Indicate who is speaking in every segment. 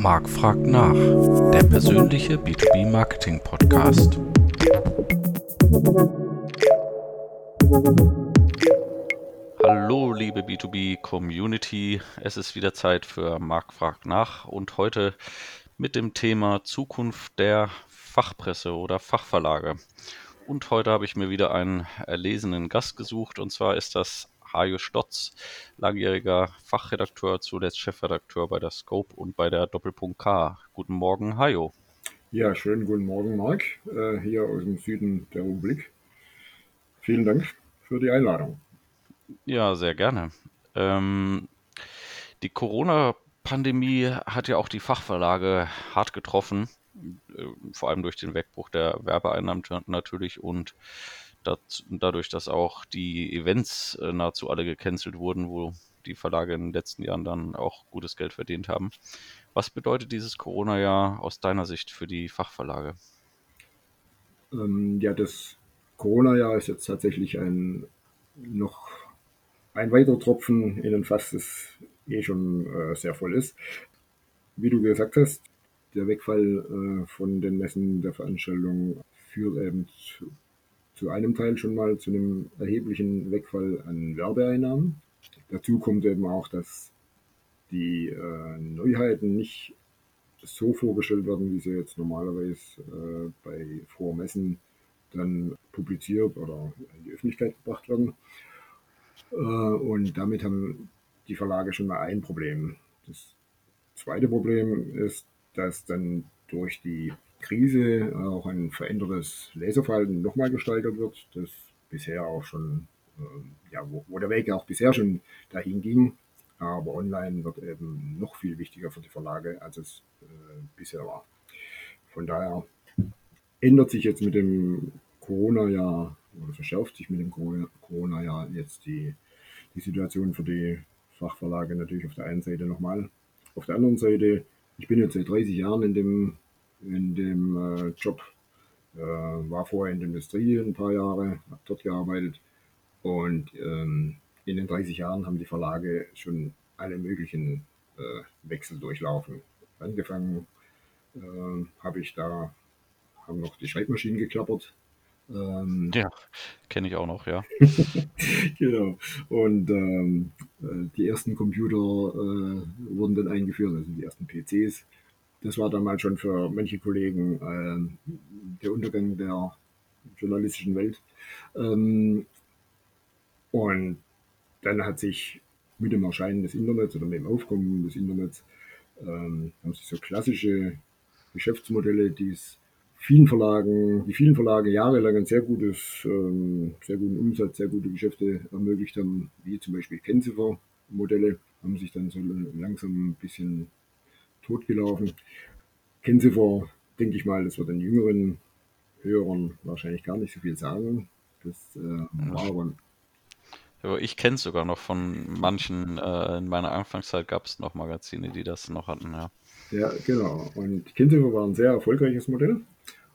Speaker 1: Marc fragt nach, der persönliche B2B Marketing Podcast. Hallo liebe B2B Community, es ist wieder Zeit für Marc fragt nach und heute mit dem Thema Zukunft der Fachpresse oder Fachverlage. Und heute habe ich mir wieder einen erlesenen Gast gesucht und zwar ist das Hajo Stotz, langjähriger Fachredakteur, zuletzt Chefredakteur bei der Scope und bei der Doppelpunkt K. Guten Morgen, Hajo.
Speaker 2: Ja, schönen guten Morgen, Marc, äh, hier aus dem Süden der Republik. Vielen Dank für die Einladung.
Speaker 1: Ja, sehr gerne. Ähm, die Corona-Pandemie hat ja auch die Fachverlage hart getroffen, äh, vor allem durch den Wegbruch der Werbeeinnahmen natürlich und dat, dadurch, dass auch die Events äh, nahezu alle gecancelt wurden, wo die Verlage in den letzten Jahren dann auch gutes Geld verdient haben. Was bedeutet dieses Corona-Jahr aus deiner Sicht für die Fachverlage?
Speaker 2: Ähm, ja, das Corona-Jahr ist jetzt tatsächlich ein noch ein weiterer Tropfen in ein Fass, das eh schon äh, sehr voll ist. Wie du gesagt hast, der Wegfall äh, von den Messen der Veranstaltung führt eben zu zu einem Teil schon mal zu einem erheblichen Wegfall an Werbeeinnahmen. Dazu kommt eben auch, dass die äh, Neuheiten nicht so vorgestellt werden, wie sie jetzt normalerweise äh, bei Vormessen dann publiziert oder in die Öffentlichkeit gebracht werden. Äh, und damit haben die Verlage schon mal ein Problem. Das zweite Problem ist, dass dann durch die Krise auch ein verändertes Leserverhalten nochmal gestaltet wird, das bisher auch schon, äh, ja, wo, wo, der Weg auch bisher schon dahin ging. Aber online wird eben noch viel wichtiger für die Verlage, als es äh, bisher war. Von daher ändert sich jetzt mit dem Corona-Jahr oder verschärft sich mit dem Corona-Jahr jetzt die, die Situation für die Fachverlage natürlich auf der einen Seite nochmal. Auf der anderen Seite, ich bin jetzt seit 30 Jahren in dem in dem äh, Job. Äh, war vorher in der Industrie ein paar Jahre, habe dort gearbeitet. Und ähm, in den 30 Jahren haben die Verlage schon alle möglichen äh, Wechsel durchlaufen. Angefangen äh, habe ich da, haben noch die Schreibmaschinen geklappert.
Speaker 1: Ähm, ja, kenne ich auch noch, ja.
Speaker 2: genau. Und ähm, äh, die ersten Computer äh, wurden dann eingeführt, also die ersten PCs. Das war damals schon für manche Kollegen äh, der Untergang der journalistischen Welt. Ähm, und dann hat sich mit dem Erscheinen des Internets oder mit dem Aufkommen des Internets ähm, haben sich so klassische Geschäftsmodelle, die es vielen Verlagen, die vielen Verlage jahrelang ein sehr gutes, ähm, sehr guten Umsatz, sehr gute Geschäfte ermöglicht haben, wie zum Beispiel Kennziffer-Modelle, haben sich dann so langsam ein bisschen totgelaufen. Kennen Sie vor, denke ich mal, das wird den jüngeren Hörern wahrscheinlich gar nicht so viel sagen. Das äh, war aber
Speaker 1: ich kenne es sogar noch von manchen, äh, in meiner Anfangszeit gab es noch Magazine, die das noch hatten, ja.
Speaker 2: Ja, genau. Und Kinsinger war ein sehr erfolgreiches Modell.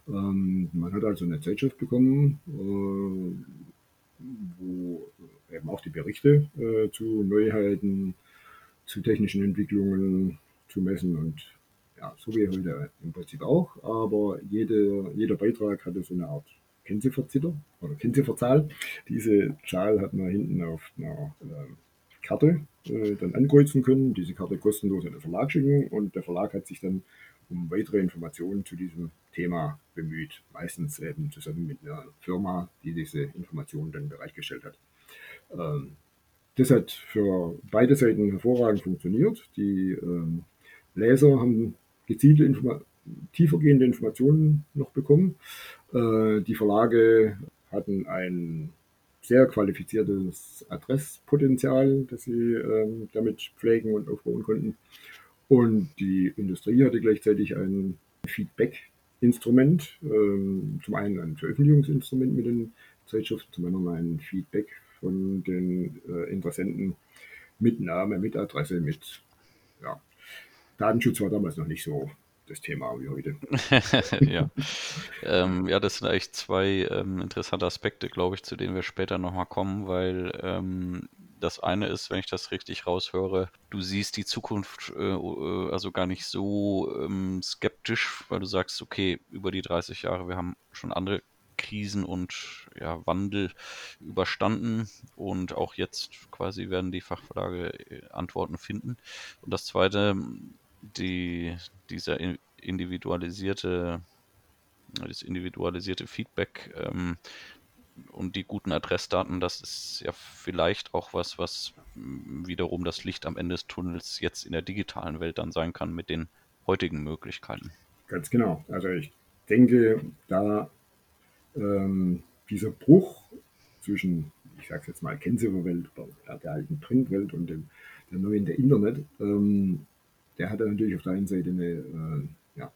Speaker 2: Ähm, man hat also eine Zeitschrift bekommen, äh, wo eben auch die Berichte äh, zu Neuheiten, zu technischen Entwicklungen, zu messen und ja, so wie heute im Prinzip auch, aber jede, jeder Beitrag hatte so eine Art Kennzifferzitter oder Kennzifferzahl. Diese Zahl hat man hinten auf einer äh, Karte äh, dann ankreuzen können, diese Karte kostenlos an den Verlag schicken und der Verlag hat sich dann um weitere Informationen zu diesem Thema bemüht, meistens eben zusammen mit einer Firma, die diese Informationen dann bereitgestellt hat. Ähm, das hat für beide Seiten hervorragend funktioniert. Die ähm, Leser haben gezielte Informa tiefergehende Informationen noch bekommen. Äh, die Verlage hatten ein sehr qualifiziertes Adresspotenzial, das sie ähm, damit pflegen und aufbauen konnten. Und die Industrie hatte gleichzeitig ein Feedback-Instrument, ähm, zum einen ein Veröffentlichungsinstrument mit den Zeitschriften, zum anderen ein Feedback von den äh, Interessenten mit Name, mit Adresse, mit Datenschutz war damals noch nicht so das Thema wie heute.
Speaker 1: ja. Ähm, ja, das sind eigentlich zwei ähm, interessante Aspekte, glaube ich, zu denen wir später nochmal kommen, weil ähm, das eine ist, wenn ich das richtig raushöre, du siehst die Zukunft äh, äh, also gar nicht so ähm, skeptisch, weil du sagst, okay, über die 30 Jahre, wir haben schon andere Krisen und ja, Wandel überstanden und auch jetzt quasi werden die Fachverlage äh, Antworten finden. Und das zweite, die, dieser individualisierte, das individualisierte Feedback ähm, und die guten Adressdaten, das ist ja vielleicht auch was, was wiederum das Licht am Ende des Tunnels jetzt in der digitalen Welt dann sein kann mit den heutigen Möglichkeiten.
Speaker 2: Ganz genau. Also ich denke, da ähm, dieser Bruch zwischen, ich sage jetzt mal, Kennzifferwelt oder der alten Printwelt und dem, der neuen der Internet, ähm, der hat natürlich auf der einen Seite eine äh, ja,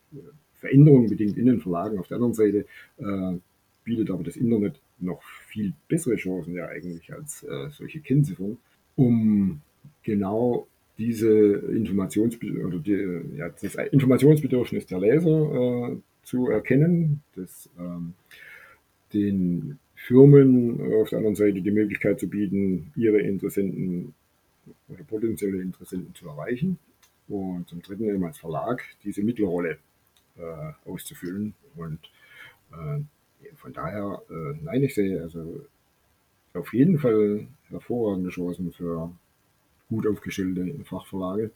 Speaker 2: Veränderung bedingt in den Verlagen, auf der anderen Seite äh, bietet aber das Internet noch viel bessere Chancen ja eigentlich als äh, solche Kennziffern, um genau diese Informations oder die, ja, das Informationsbedürfnis der Leser äh, zu erkennen, das ähm, den Firmen auf der anderen Seite die Möglichkeit zu bieten, ihre Interessenten oder potenzielle Interessenten zu erreichen. Und zum Dritten eben als Verlag diese Mittlerrolle äh, auszufüllen. Und äh, von daher, äh, nein, ich sehe also auf jeden Fall hervorragende Chancen für gut aufgestellte Fachverlage,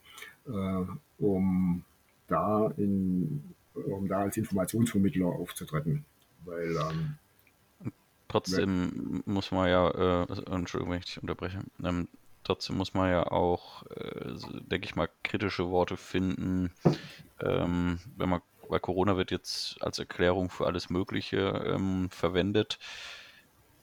Speaker 2: äh, um da in, um da als Informationsvermittler aufzutreten. Weil ähm,
Speaker 1: Trotzdem muss man ja, äh, Entschuldigung, wenn ich dich unterbreche, ähm, trotzdem muss man ja auch, äh, denke ich mal, kritische Worte finden, ähm, wenn man, weil Corona wird jetzt als Erklärung für alles Mögliche ähm, verwendet.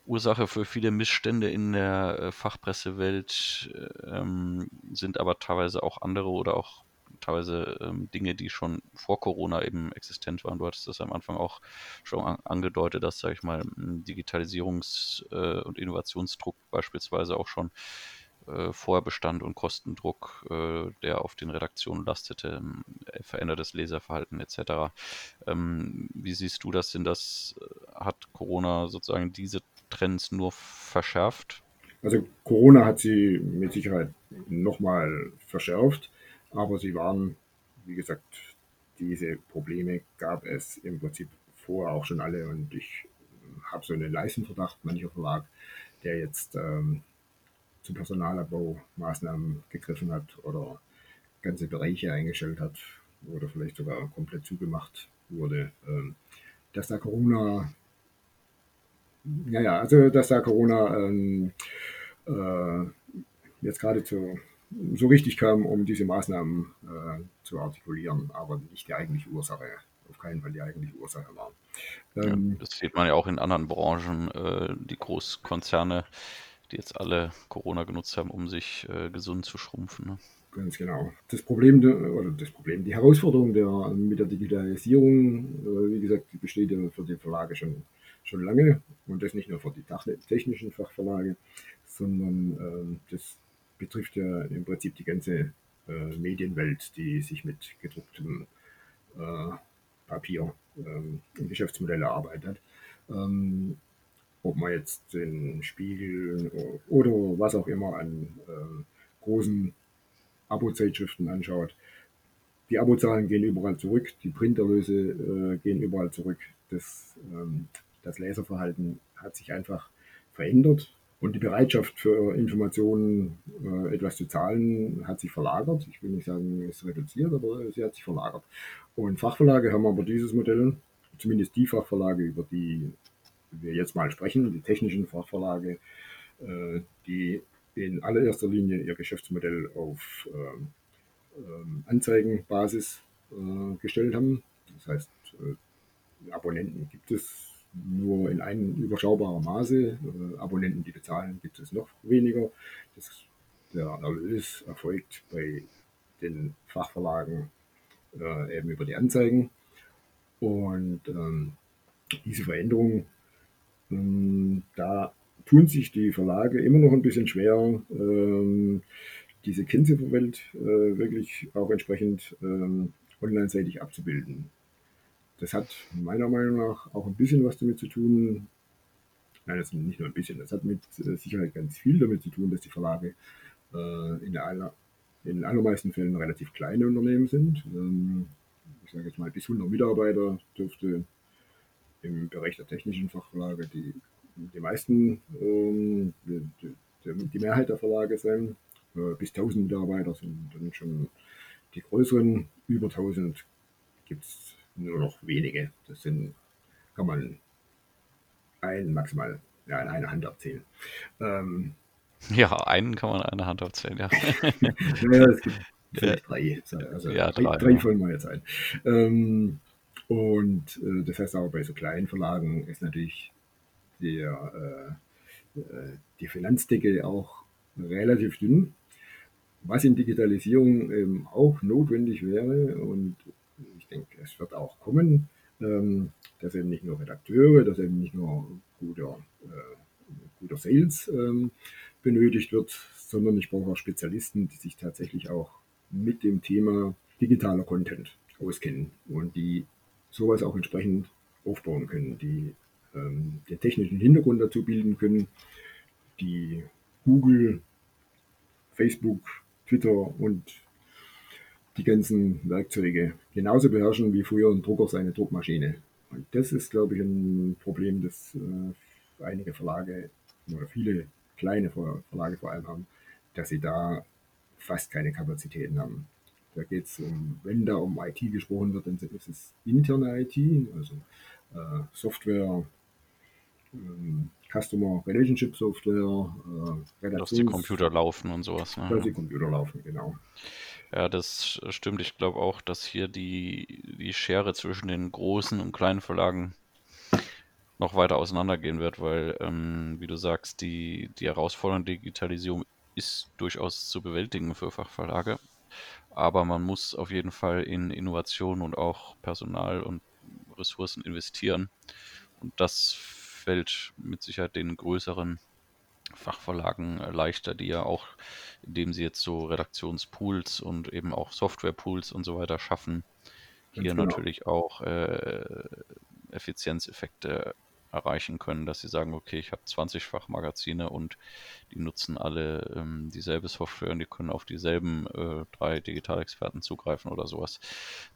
Speaker 1: Ursache für viele Missstände in der äh, Fachpressewelt ähm, sind aber teilweise auch andere oder auch teilweise ähm, Dinge, die schon vor Corona eben existent waren. Du hattest das am Anfang auch schon an, angedeutet, dass, sage ich mal, Digitalisierungs- äh, und Innovationsdruck beispielsweise auch schon äh, vorher bestand und Kostendruck, äh, der auf den Redaktionen lastete, äh, verändertes Leserverhalten etc. Ähm, wie siehst du das? Sind das, äh, hat Corona sozusagen diese Trends nur verschärft?
Speaker 2: Also Corona hat sie mit Sicherheit nochmal verschärft. Aber sie waren, wie gesagt, diese Probleme gab es im Prinzip vorher auch schon alle und ich habe so einen leisen Verdacht, mancher Verlag, der jetzt ähm, zu Personalabbaumaßnahmen gegriffen hat oder ganze Bereiche eingestellt hat oder vielleicht sogar komplett zugemacht wurde, ähm, dass da Corona, naja, also dass da Corona ähm, äh, jetzt gerade zu so richtig kam, um diese Maßnahmen äh, zu artikulieren, aber nicht die eigentliche Ursache, auf keinen Fall die eigentliche Ursache war.
Speaker 1: Ähm, ja, das sieht man ja auch in anderen Branchen, äh, die Großkonzerne, die jetzt alle Corona genutzt haben, um sich äh, gesund zu schrumpfen. Ne?
Speaker 2: Ganz genau. Das Problem, oder das Problem, die Herausforderung der, mit der Digitalisierung, äh, wie gesagt, besteht ja für die Verlage schon, schon lange und das nicht nur für die technischen Fachverlage, sondern ähm, das betrifft ja im Prinzip die ganze äh, Medienwelt, die sich mit gedrucktem äh, Papier ähm, Geschäftsmodell erarbeitet. Ähm, ob man jetzt den Spiegel oder was auch immer an äh, großen Abo-Zeitschriften anschaut. Die Abozahlen gehen überall zurück, die Printerlöse äh, gehen überall zurück. Das, ähm, das Leserverhalten hat sich einfach verändert und die Bereitschaft für Informationen, äh, etwas zu zahlen, hat sich verlagert. Ich will nicht sagen, es ist reduziert, aber sie hat sich verlagert. Und Fachverlage haben aber dieses Modell, zumindest die Fachverlage, über die wir jetzt mal sprechen, die technischen Fachverlage, äh, die in allererster Linie ihr Geschäftsmodell auf äh, Anzeigenbasis äh, gestellt haben. Das heißt, äh, Abonnenten gibt es nur in einem überschaubaren Maße. Abonnenten, die bezahlen, gibt es noch weniger. Das, der Erlös erfolgt bei den Fachverlagen äh, eben über die Anzeigen. Und ähm, diese Veränderung, ähm, da tun sich die Verlage immer noch ein bisschen schwer, ähm, diese Kennzifferwelt äh, wirklich auch entsprechend ähm, online-seitig abzubilden. Das hat meiner Meinung nach auch ein bisschen was damit zu tun, Nein, das ist nicht nur ein bisschen. Das hat mit äh, Sicherheit ganz viel damit zu tun, dass die Verlage äh, in, der aller, in den allermeisten Fällen relativ kleine Unternehmen sind. Ähm, ich sage jetzt mal, bis 100 Mitarbeiter dürfte im Bereich der technischen Fachverlage die, die meisten, ähm, die, die, Mehrheit der Verlage sein. Äh, bis 1000 Mitarbeiter sind dann schon die größeren. Über 1000 gibt es nur noch wenige. Das sind, kann man ein, maximal ja, in einer Hand abzählen. Ähm,
Speaker 1: ja, einen kann man in einer Hand abzählen, ja.
Speaker 2: ja es gibt vielleicht drei. Also ja, drei, drei fallen mir jetzt ein. Ähm, und äh, das heißt aber bei so kleinen Verlagen ist natürlich der, äh, äh die Finanzdecke auch relativ dünn. Was in Digitalisierung ähm, auch notwendig wäre, und ich denke, es wird auch kommen, ähm, dass eben nicht nur Redakteure, dass eben nicht nur guter, äh, guter Sales ähm, benötigt wird, sondern ich brauche auch Spezialisten, die sich tatsächlich auch mit dem Thema digitaler Content auskennen und die sowas auch entsprechend aufbauen können, die ähm, den technischen Hintergrund dazu bilden können, die Google, Facebook, Twitter und die ganzen Werkzeuge genauso beherrschen wie früher ein Drucker seine Druckmaschine. Und das ist, glaube ich, ein Problem, das äh, einige Verlage oder viele kleine Verlage vor allem haben, dass sie da fast keine Kapazitäten haben. Da geht es um, wenn da um IT gesprochen wird, dann ist es interne IT, also äh, Software, ähm, Customer Relationship Software,
Speaker 1: äh, Dass die Computer laufen und sowas.
Speaker 2: Ne? Dass die Computer laufen, genau.
Speaker 1: Ja, das stimmt. Ich glaube auch, dass hier die, die Schere zwischen den großen und kleinen Verlagen noch weiter auseinandergehen wird, weil, ähm, wie du sagst, die, die herausfordernde Digitalisierung ist durchaus zu bewältigen für Fachverlage. Aber man muss auf jeden Fall in Innovation und auch Personal und Ressourcen investieren. Und das fällt mit Sicherheit den größeren Fachverlagen leichter, die ja auch, indem sie jetzt so Redaktionspools und eben auch Softwarepools und so weiter schaffen, hier genau. natürlich auch äh, Effizienzeffekte erreichen können, dass sie sagen, okay, ich habe 20 Fachmagazine und die nutzen alle ähm, dieselbe Software und die können auf dieselben äh, drei Digitalexperten zugreifen oder sowas.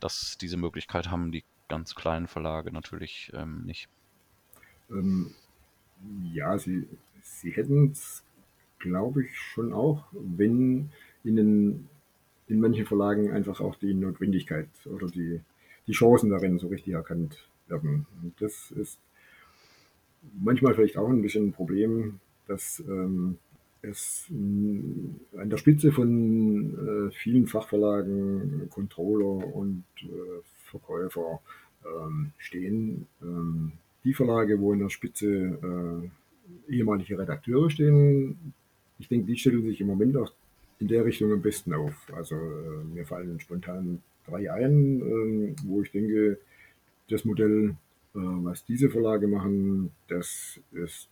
Speaker 1: Dass diese Möglichkeit haben die ganz kleinen Verlage natürlich ähm, nicht.
Speaker 2: Ähm, ja, sie, sie hätten es, glaube ich, schon auch, wenn ihnen in manchen Verlagen einfach auch die Notwendigkeit oder die, die Chancen darin so richtig erkannt werden. Und das ist manchmal vielleicht auch ein bisschen ein Problem, dass ähm, es an der Spitze von äh, vielen Fachverlagen Controller und äh, Verkäufer ähm, stehen. Ähm, die Verlage, wo in der Spitze äh, ehemalige Redakteure stehen, ich denke, die stellen sich im Moment auch in der Richtung am besten auf. Also äh, mir fallen spontan drei ein, äh, wo ich denke, das Modell was diese Verlage machen, das ist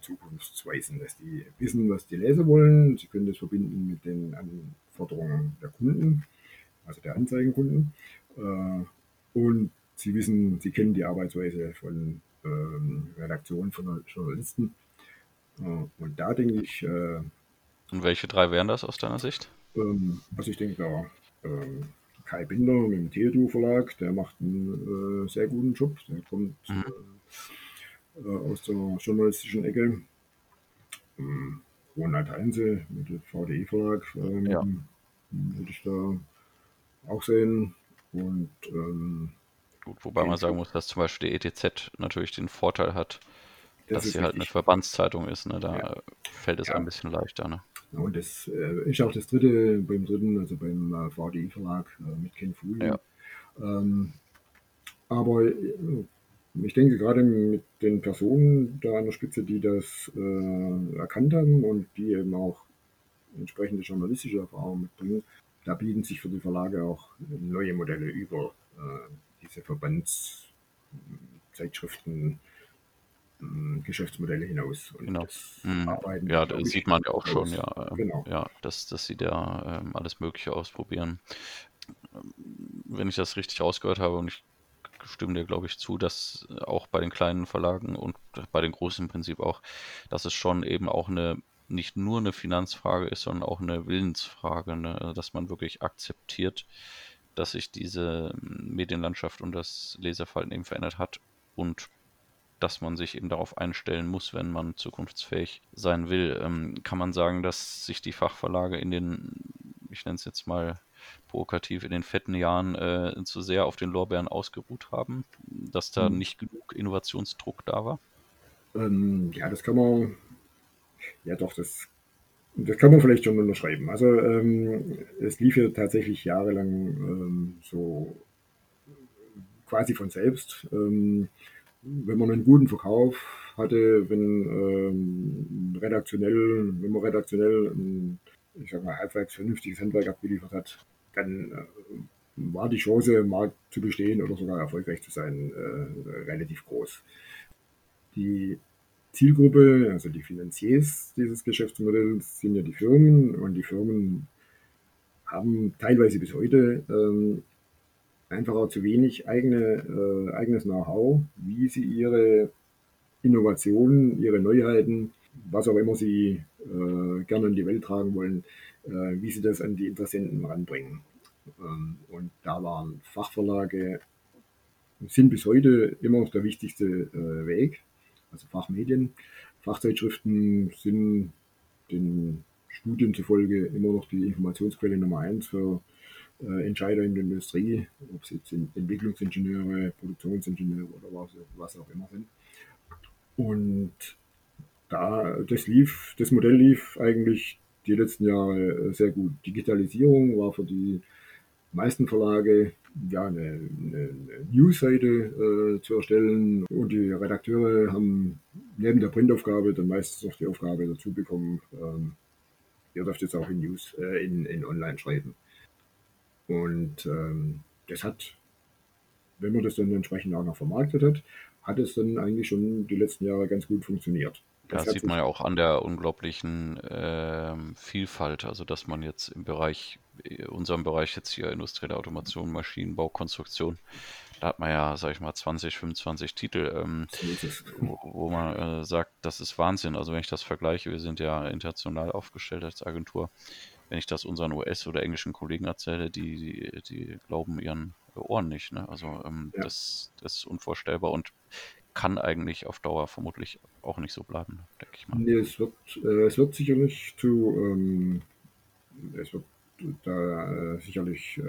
Speaker 2: zukunftsweisend, dass die wissen, was die Leser wollen. Sie können das verbinden mit den Anforderungen der Kunden, also der Anzeigenkunden. Äh, und sie wissen, sie kennen die Arbeitsweise von ähm, Redaktionen, von Journalisten. Äh, und da denke ich.
Speaker 1: Und welche drei wären das aus deiner Sicht?
Speaker 2: Ähm, also ich denke da ähm, Kai Binder mit dem Theodor Verlag, der macht einen äh, sehr guten Job. Der kommt mhm. äh, aus der journalistischen Ecke. Ähm, Ronald Heinze mit dem VDE Verlag ähm, ja. würde ich da auch sehen. Und ähm,
Speaker 1: Gut, wobei man sagen muss, dass zum Beispiel die ETZ natürlich den Vorteil hat, das dass sie halt eine Verbandszeitung ist. Ne? Da ja. fällt es ja. ein bisschen leichter. Ne?
Speaker 2: und das äh, ist auch das dritte, beim dritten, also beim äh, VDI-Verlag äh, mit Ken Fooley. Ja. Ähm, aber äh, ich denke gerade mit den Personen da an der Spitze, die das äh, erkannt haben und die eben auch entsprechende journalistische Erfahrung mitbringen, da bieten sich für die Verlage auch neue Modelle über äh, diese Verbandszeitschriften Geschäftsmodelle hinaus.
Speaker 1: Und genau. Mhm. Arbeiten, ja, das sieht man ja auch schon, ja. Ähm, genau. Ja, dass, dass sie da ähm, alles Mögliche ausprobieren. Wenn ich das richtig ausgehört habe und ich stimme dir, glaube ich, zu, dass auch bei den kleinen Verlagen und bei den Großen im Prinzip auch, dass es schon eben auch eine nicht nur eine Finanzfrage ist, sondern auch eine Willensfrage, ne? Also, dass man wirklich akzeptiert, dass sich diese Medienlandschaft und das Leserverhalten eben verändert hat und dass man sich eben darauf einstellen muss, wenn man zukunftsfähig sein will. Ähm, kann man sagen, dass sich die Fachverlage in den, ich nenne es jetzt mal provokativ, in den fetten Jahren äh, zu sehr auf den Lorbeeren ausgeruht haben, dass da mhm. nicht genug Innovationsdruck da war?
Speaker 2: Ähm, ja, das kann man, ja doch, das, das kann man vielleicht schon unterschreiben. Also ähm, es lief ja tatsächlich jahrelang ähm, so quasi von selbst. Ähm, wenn man einen guten Verkauf hatte, wenn ähm, redaktionell, wenn man redaktionell ein, ich sag mal, halbwegs vernünftiges Handwerk abgeliefert hat, dann äh, war die Chance, im Markt zu bestehen oder sogar erfolgreich zu sein, äh, relativ groß. Die Zielgruppe, also die Finanziers dieses Geschäftsmodells, sind ja die Firmen und die Firmen haben teilweise bis heute ähm, einfach auch zu wenig eigene, äh, eigenes Know-how, wie sie ihre Innovationen, ihre Neuheiten, was auch immer sie äh, gerne in die Welt tragen wollen, äh, wie sie das an die Interessenten ranbringen. Ähm, und da waren Fachverlage, sind bis heute immer noch der wichtigste äh, Weg, also Fachmedien. Fachzeitschriften sind den Studien zufolge immer noch die Informationsquelle Nummer eins für äh, Entscheider in der Industrie, ob es jetzt Entwicklungsingenieure, Produktionsingenieure oder was, was auch immer sind. Und da, das lief, das Modell lief eigentlich die letzten Jahre äh, sehr gut. Digitalisierung war für die meisten Verlage ja, eine, eine, Newsseite äh, zu erstellen und die Redakteure haben neben der Printaufgabe dann meistens noch die Aufgabe dazu bekommen, ähm, ihr dürft jetzt auch in News, äh, in, in Online schreiben. Und ähm, das hat, wenn man das dann entsprechend auch noch vermarktet hat, hat es dann eigentlich schon die letzten Jahre ganz gut funktioniert.
Speaker 1: Das, das sieht man ja auch an der unglaublichen äh, Vielfalt, also dass man jetzt im Bereich, äh, unserem Bereich jetzt hier industrielle Automation, Maschinenbau, Konstruktion, da hat man ja, sag ich mal, 20, 25 Titel, ähm, wo, wo, man äh, sagt, das ist Wahnsinn. Also wenn ich das vergleiche, wir sind ja international aufgestellt als Agentur, wenn ich das unseren US- oder englischen Kollegen erzähle, die, die, die glauben ihren Ohren nicht. Ne? Also ähm, ja. das, das ist unvorstellbar und kann eigentlich auf Dauer vermutlich auch nicht so bleiben, denke ich mal.
Speaker 2: Nee, es wird, äh, es wird sicherlich zu, ähm, es wird da äh, sicherlich äh,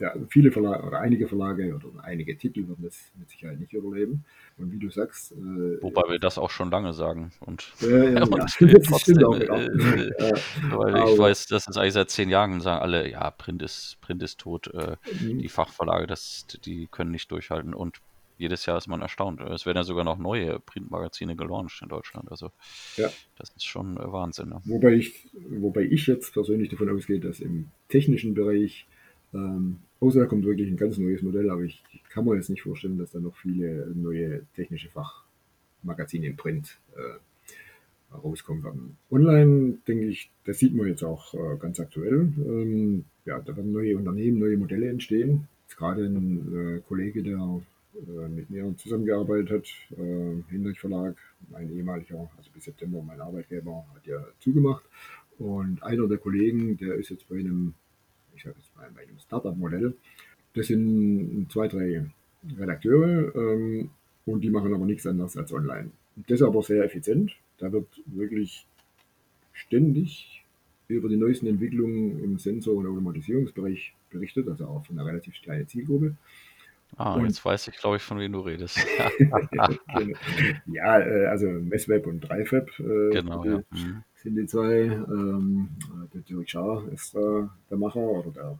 Speaker 2: der, viele Verlage oder einige Verlage oder einige Titel werden das mit Sicherheit nicht überleben. Und wie du sagst. Äh,
Speaker 1: Wobei wir das auch schon lange sagen. Und,
Speaker 2: ja, ja, und
Speaker 1: ja. trotzdem, auch, äh, äh, weil Aber, ich weiß, dass es eigentlich seit zehn Jahren sagen alle, ja, Print ist, Print ist tot, mhm. die Fachverlage, das, die können nicht durchhalten. Und jedes Jahr ist man erstaunt. Es werden ja sogar noch neue Printmagazine gelauncht in Deutschland. Also ja. das ist schon äh, Wahnsinn. Ne?
Speaker 2: Wobei, ich, wobei ich jetzt persönlich davon ausgehe, dass im technischen Bereich, ähm, außer da kommt wirklich ein ganz neues Modell, aber ich, kann mir jetzt nicht vorstellen, dass da noch viele neue technische Fachmagazine im Print äh, rauskommen werden. Online, denke ich, das sieht man jetzt auch äh, ganz aktuell. Ähm, ja, da werden neue Unternehmen, neue Modelle entstehen. Jetzt gerade ein äh, Kollege, der mit mir zusammengearbeitet. Äh, Hinrich Verlag, mein ehemaliger, also bis September mein Arbeitgeber, hat ja zugemacht. Und einer der Kollegen, der ist jetzt bei einem, ich sage jetzt mal, bei einem Startup-Modell. Das sind zwei, drei Redakteure ähm, und die machen aber nichts anderes als online. Das ist aber sehr effizient. Da wird wirklich ständig über die neuesten Entwicklungen im Sensor- und Automatisierungsbereich berichtet, also auch von einer relativ kleinen Zielgruppe.
Speaker 1: Ah, und, jetzt weiß ich, glaube ich, von wem du redest.
Speaker 2: ja, äh, also Messweb und Dreifab äh, genau, ja. mhm. sind die zwei. Ähm, der Dirk Schaar ist äh, der Macher oder der,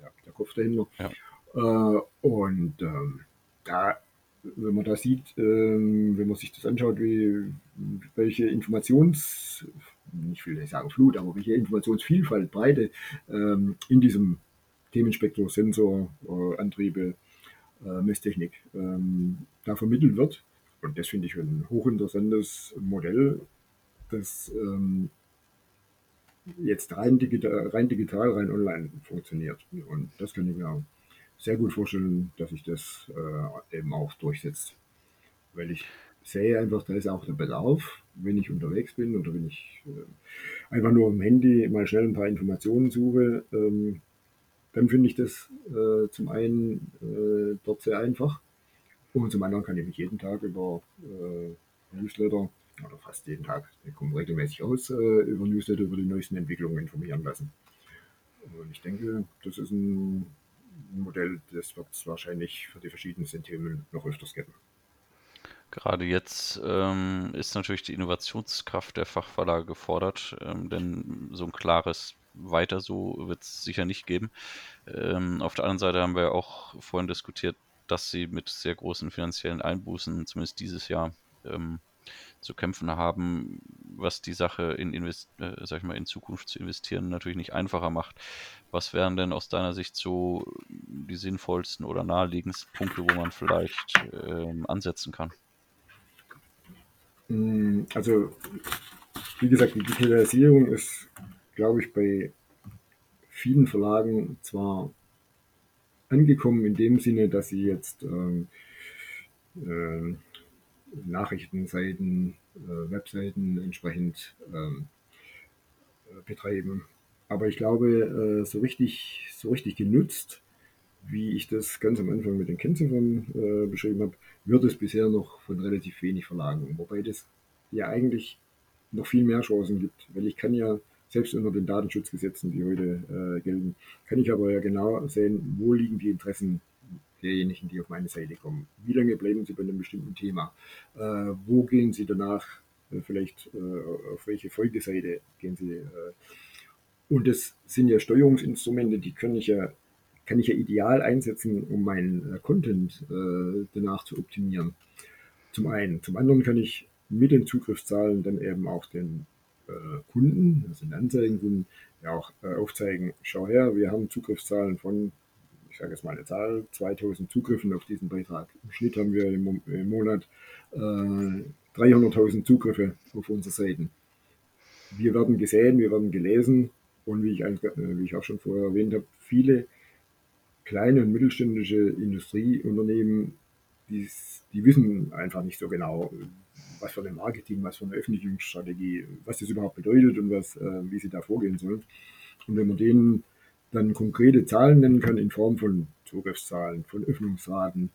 Speaker 2: der, der Kopf dahinter. Ja. Äh, und ähm, da, wenn man da sieht, ähm, wenn man sich das anschaut, wie, welche Informations, nicht will ich sagen Flut, aber welche Informationsvielfalt, Breite ähm, in diesem Themenspektrum Sensor, äh, Antriebe, äh, Messtechnik ähm, da vermittelt wird. Und das finde ich ein hochinteressantes Modell, das ähm, jetzt rein digital, rein digital, rein online funktioniert. Und das kann ich mir sehr gut vorstellen, dass sich das äh, eben auch durchsetzt. Weil ich sehe einfach, da ist auch der Bedarf, wenn ich unterwegs bin oder wenn ich äh, einfach nur am Handy mal schnell ein paar Informationen suche, ähm, dann finde ich das äh, zum einen äh, dort sehr einfach und zum anderen kann ich mich jeden Tag über äh, Newsletter oder fast jeden Tag, der kommt regelmäßig aus, äh, über Newsletter über die neuesten Entwicklungen informieren lassen. Und ich denke, das ist ein Modell, das wird es wahrscheinlich für die verschiedensten Themen noch öfters geben.
Speaker 1: Gerade jetzt ähm, ist natürlich die Innovationskraft der Fachverlage gefordert, ähm, denn so ein klares Weiter so wird es sicher nicht geben. Ähm, auf der anderen Seite haben wir auch vorhin diskutiert, dass sie mit sehr großen finanziellen Einbußen, zumindest dieses Jahr, ähm, zu kämpfen haben, was die Sache in, Invest äh, mal, in Zukunft zu investieren natürlich nicht einfacher macht. Was wären denn aus deiner Sicht so die sinnvollsten oder naheliegendsten Punkte, wo man vielleicht ähm, ansetzen kann?
Speaker 2: Mm, also, wie gesagt, die Digitalisierung ist, glaube ich, bei vielen Verlagen zwar angekommen in dem Sinne, dass sie jetzt ähm, äh, Nachrichtenseiten, äh, Webseiten entsprechend ähm, äh, betreiben. Aber ich glaube, äh, so richtig, so richtig genutzt, wie ich das ganz am Anfang mit den Kennziffern äh, beschrieben habe, wird es bisher noch von relativ wenig Verlagen. Wobei das ja eigentlich noch viel mehr Chancen gibt, weil ich kann ja selbst unter den Datenschutzgesetzen, die heute äh, gelten, kann ich aber ja genau sehen, wo liegen die Interessen derjenigen, die auf meine Seite kommen. Wie lange bleiben sie bei einem bestimmten Thema? Äh, wo gehen sie danach äh, vielleicht äh, auf welche Folgeseite gehen sie? Äh? und das sind ja Steuerungsinstrumente, die kann ich ja, kann ich ja ideal einsetzen, um meinen äh, Content danach zu optimieren. Zum einen. Zum anderen kann ich mit den Zugriffszahlen dann eben auch den Kunden, also den Anzeigenkunden, ja auch aufzeigen, schau her, wir haben Zugriffszahlen von ich sage jetzt mal eine Zahl, 2000 Zugriffen auf diesen Beitrag. Im Schnitt haben wir im, im Monat äh, 300.000 Zugriffe auf unsere Seiten. Wir werden gesehen, wir werden gelesen und wie ich, äh, wie ich auch schon vorher erwähnt habe, viele kleine und mittelständische Industrieunternehmen, die, die wissen einfach nicht so genau, was für ein Marketing, was für eine Öffentlichungsstrategie, was das überhaupt bedeutet und was, äh, wie sie da vorgehen sollen. Und wenn man denen dann konkrete Zahlen nennen kann in Form von Zugriffszahlen, von Öffnungsraten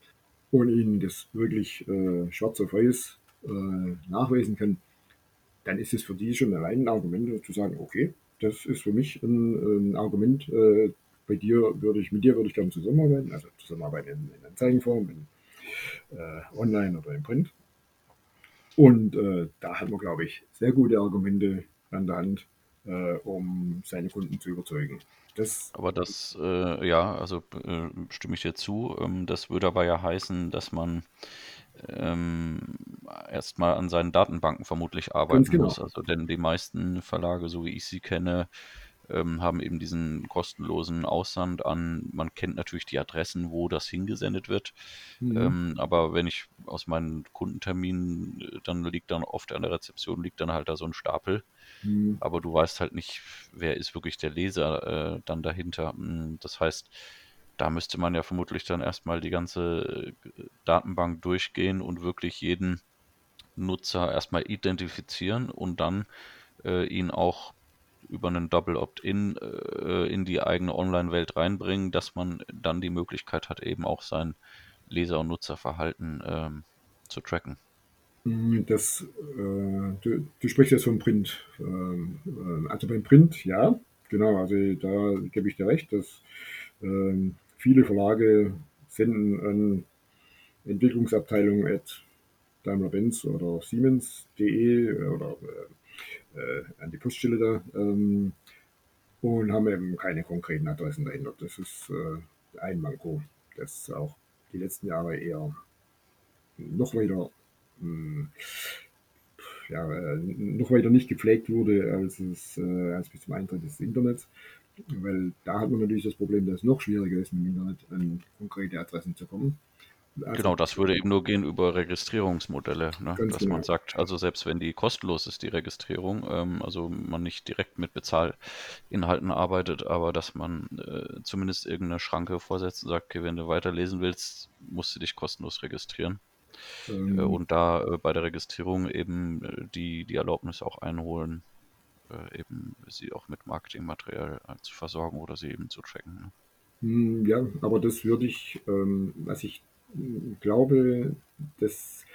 Speaker 2: und ihnen das wirklich äh, schwarz auf weiß äh, nachweisen kann, dann ist es für die schon allein ein Argument zu sagen, okay, das ist für mich ein, ein Argument, äh, bei dir würde ich, mit dir würde ich gerne zusammenarbeiten, also zusammenarbeiten in, in Anzeigenform, in, äh, online oder im Print. Und äh, da hat man, glaube ich, sehr gute Argumente an der Hand, äh, um seine Kunden zu überzeugen.
Speaker 1: Das Aber das, äh, ja, also äh, stimme ich dir zu. Ähm, das würde aber ja heißen, dass man ähm, erstmal an seinen Datenbanken vermutlich arbeiten genau. muss. Also denn die meisten Verlage, so wie ich sie kenne, ähm, haben eben diesen kostenlosen Aussand an. Man kennt natürlich die Adressen, wo das hingesendet wird. Mhm. Ähm, aber wenn ich aus meinen Kundenterminen, äh, dann liegt dann oft an der Rezeption, liegt dann halt da so ein Stapel. Mhm. Aber du weißt halt nicht, wer ist wirklich der Leser äh, dann dahinter. Hm, das heißt, da müsste man ja vermutlich dann erstmal die ganze äh, Datenbank durchgehen und wirklich jeden Nutzer erstmal identifizieren und dann äh, ihn auch über einen Double Opt-in äh, in die eigene Online-Welt reinbringen, dass man dann die Möglichkeit hat, eben auch sein Leser- und Nutzerverhalten ähm, zu tracken.
Speaker 2: Mm, das, äh, du, du, sprichst jetzt vom Print. Ähm, äh, also beim Print, ja, genau, also da gebe ich dir recht, dass äh, viele Verlage senden an Entwicklungsabteilung at Daimler-Benz oder Siemens.de oder äh, äh, an die Poststelle da ähm, und haben eben keine konkreten Adressen dahinter. Das ist äh, ein Manko, das auch die letzten Jahre eher noch weiter hm, ja, äh, noch weiter nicht gepflegt wurde, als es äh, als bis zum Eintritt des Internets. Weil da hat man natürlich das Problem, dass es noch schwieriger ist, im Internet an konkrete Adressen zu kommen.
Speaker 1: Also genau, das würde eben nur gehen über Registrierungsmodelle, ne? dass genau. man sagt, also selbst wenn die kostenlos ist, die Registrierung, ähm, also man nicht direkt mit Bezahlinhalten arbeitet, aber dass man äh, zumindest irgendeine Schranke vorsetzt und sagt, okay, wenn du weiterlesen willst, musst du dich kostenlos registrieren. ähm, und da äh, bei der Registrierung eben äh, die, die Erlaubnis auch einholen, äh, eben sie auch mit Marketingmaterial zu versorgen oder sie eben zu tracken. Ne?
Speaker 2: Hm, ja, aber das würde ich, ähm, was ich glaube, das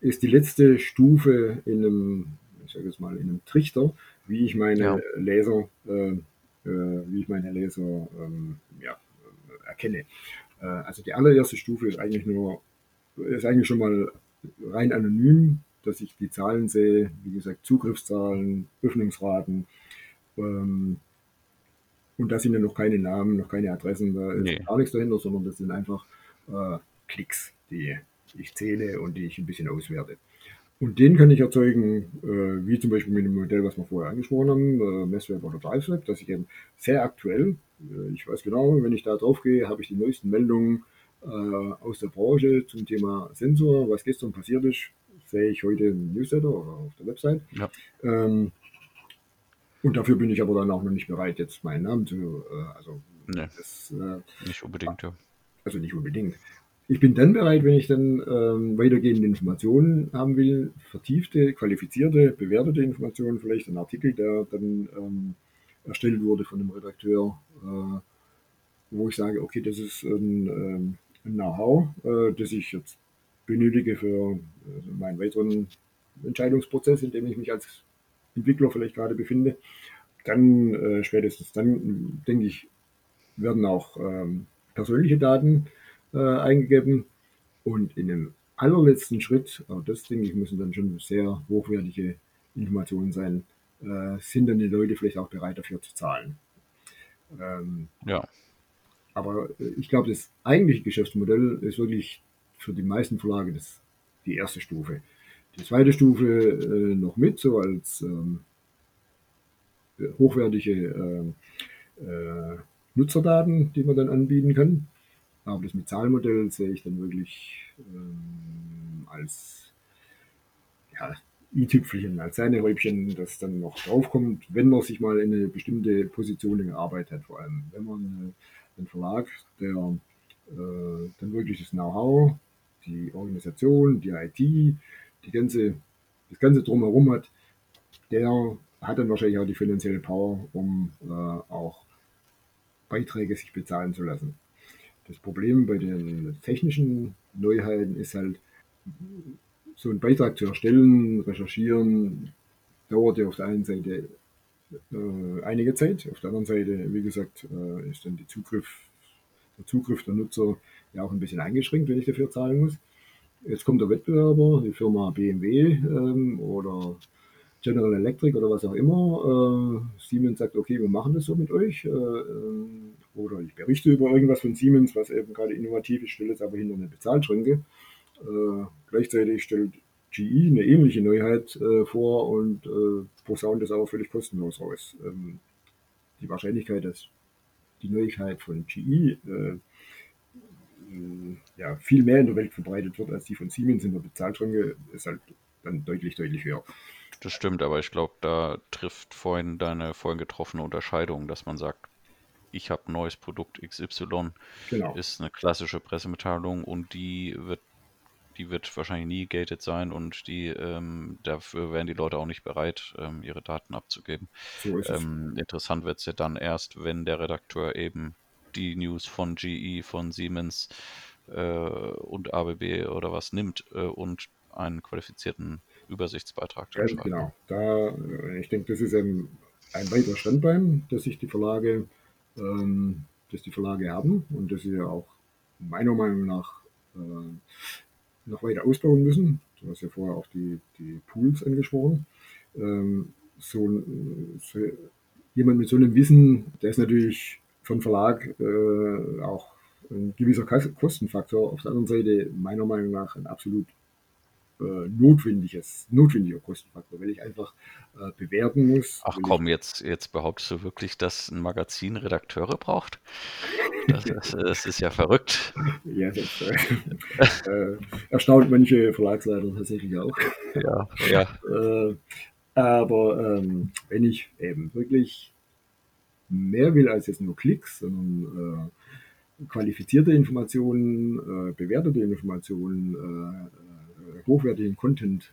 Speaker 2: ist die letzte Stufe in einem, ich sage jetzt mal, in einem Trichter, wie ich meine ja. Laser, äh, äh, wie ich meine Laser ähm, ja, erkenne. Äh, also die allererste Stufe ist eigentlich nur, ist eigentlich schon mal rein anonym, dass ich die Zahlen sehe, wie gesagt, Zugriffszahlen, Öffnungsraten, ähm, und da sind ja noch keine Namen, noch keine Adressen, da ist nee. gar nichts dahinter, sondern das sind einfach äh, Klicks, die ich zähle und die ich ein bisschen auswerte. Und den kann ich erzeugen, äh, wie zum Beispiel mit dem Modell, was wir vorher angesprochen haben, äh, Messweb oder DriveWeb, dass ich eben sehr aktuell, äh, ich weiß genau, wenn ich da drauf gehe, habe ich die neuesten Meldungen äh, aus der Branche zum Thema Sensor, was gestern passiert ist, sehe ich heute im Newsletter oder auf der Website. Ja. Ähm, und dafür bin ich aber dann auch noch nicht bereit, jetzt meinen Namen zu. Äh, also,
Speaker 1: nee, das, äh, nicht unbedingt, ja.
Speaker 2: Also nicht unbedingt. Ich bin dann bereit, wenn ich dann ähm, weitergehende Informationen haben will, vertiefte, qualifizierte, bewertete Informationen, vielleicht ein Artikel, der dann ähm, erstellt wurde von einem Redakteur, äh, wo ich sage, okay, das ist ein, ähm, ein Know-how, äh, das ich jetzt benötige für äh, meinen weiteren Entscheidungsprozess, in dem ich mich als Entwickler vielleicht gerade befinde, dann äh, spätestens dann, denke ich, werden auch ähm, persönliche Daten äh, eingegeben und in dem allerletzten Schritt, auch das denke ich, müssen dann schon sehr hochwertige Informationen sein, äh, sind dann die Leute vielleicht auch bereit dafür zu zahlen. Ähm, ja. Aber äh, ich glaube, das eigentliche Geschäftsmodell ist wirklich für die meisten Verlage das, die erste Stufe. Die zweite Stufe äh, noch mit, so als ähm, hochwertige äh, äh, Nutzerdaten, die man dann anbieten kann. Aber das mit Zahlmodell sehe ich dann wirklich ähm, als ja, i-Tüpfelchen, als Sahnehäubchen, das dann noch draufkommt, wenn man sich mal in eine bestimmte Position gearbeitet hat. Vor allem, wenn man äh, einen Verlag, der äh, dann wirklich das Know-how, die Organisation, die IT, die ganze, das ganze Drumherum hat, der hat dann wahrscheinlich auch die finanzielle Power, um äh, auch Beiträge sich bezahlen zu lassen. Das Problem bei den technischen Neuheiten ist halt, so einen Beitrag zu erstellen, recherchieren, dauert ja auf der einen Seite äh, einige Zeit, auf der anderen Seite, wie gesagt, äh, ist dann Zugriff, der Zugriff der Nutzer ja auch ein bisschen eingeschränkt, wenn ich dafür zahlen muss. Jetzt kommt der Wettbewerber, die Firma BMW ähm, oder General Electric oder was auch immer. Äh, Siemens sagt, okay, wir machen das so mit euch. Äh, ähm, oder ich berichte über irgendwas von Siemens, was eben gerade innovativ ist, stelle es aber hinter eine Bezahlschränke. Äh, gleichzeitig stellt GE eine ähnliche Neuheit äh, vor und äh, posaunt das aber völlig kostenlos raus. Ähm, die Wahrscheinlichkeit, dass die Neuigkeit von GE äh, ja, viel mehr in der Welt verbreitet wird als die von Siemens in der Bezahlschranke, ist halt dann deutlich, deutlich höher.
Speaker 1: Das stimmt, aber ich glaube, da trifft vorhin deine vorhin getroffene Unterscheidung, dass man sagt, ich habe ein neues Produkt XY, genau. ist eine klassische Pressemitteilung und die wird, die wird wahrscheinlich nie gated sein und die ähm, dafür wären die Leute auch nicht bereit, ähm, ihre Daten abzugeben. So ähm, interessant wird es ja dann erst, wenn der Redakteur eben die News von GE, von Siemens äh, und ABB oder was nimmt äh, und einen qualifizierten Übersichtsbeitrag
Speaker 2: dann schreibt. Genau, da, äh, ich denke, das ist ein, ein weiterer Standbein, das sich die Verlage, ähm, das die Verlage haben und das sie ja auch meiner Meinung nach äh, noch weiter ausbauen müssen. Du hast ja vorher auch die, die Pools angesprochen. Ähm, so, so, jemand mit so einem Wissen, der ist natürlich von Verlag äh, auch ein gewisser Kostenfaktor. Auf der anderen Seite meiner Meinung nach ein absolut notwendiges, notwendiger Kostenfaktor, weil ich einfach äh, bewerten muss.
Speaker 1: Ach komm, jetzt, jetzt behauptest du wirklich, dass ein Magazin Redakteure braucht? Das, das, das ist ja verrückt.
Speaker 2: Ja, das äh, äh, erstaunt manche Verlagsleiter tatsächlich auch.
Speaker 1: Ja, ja.
Speaker 2: Äh, aber ähm, wenn ich eben wirklich mehr will als jetzt nur Klicks, sondern qualifizierte Informationen, äh, bewertete Informationen, äh, hochwertigen Content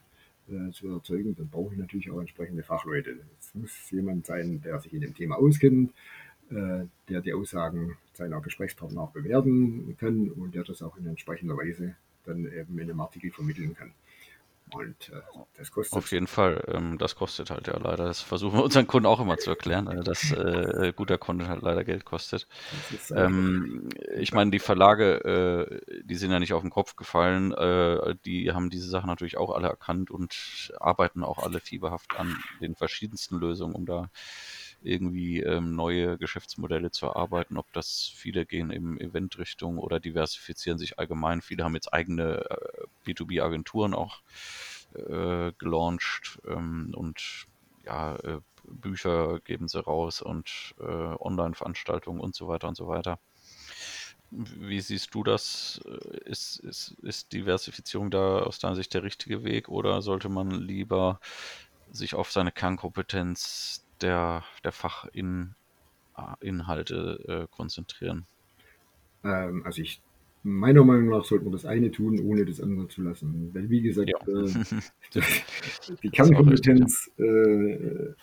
Speaker 2: zu erzeugen, dann brauche ich natürlich auch entsprechende Fachleute. Es muss jemand sein, der sich in dem Thema auskennt, der die Aussagen seiner Gesprächspartner auch bewerten kann und der das auch in entsprechender Weise dann eben in einem Artikel vermitteln kann.
Speaker 1: Und äh, das kostet. Auf jeden Fall, ähm, das kostet halt ja leider. Das versuchen wir unseren Kunden auch immer zu erklären, äh, dass äh, guter Content halt leider Geld kostet. Ähm, ich meine, die Verlage, äh, die sind ja nicht auf den Kopf gefallen. Äh, die haben diese Sachen natürlich auch alle erkannt und arbeiten auch alle fieberhaft an den verschiedensten Lösungen, um da irgendwie ähm, neue Geschäftsmodelle zu erarbeiten. Ob das viele gehen in Eventrichtung oder diversifizieren sich allgemein. Viele haben jetzt eigene äh, B2B-Agenturen auch äh, gelauncht ähm, und ja, äh, Bücher geben sie raus und äh, Online-Veranstaltungen und so weiter und so weiter. Wie siehst du das? Ist, ist, ist Diversifizierung da aus deiner Sicht der richtige Weg oder sollte man lieber sich auf seine Kernkompetenz der, der Fachinhalte äh, konzentrieren?
Speaker 2: Ähm, also ich meiner Meinung nach sollte man das eine tun, ohne das andere zu lassen. Weil wie gesagt, ja. äh, die Kernkompetenz, äh, äh,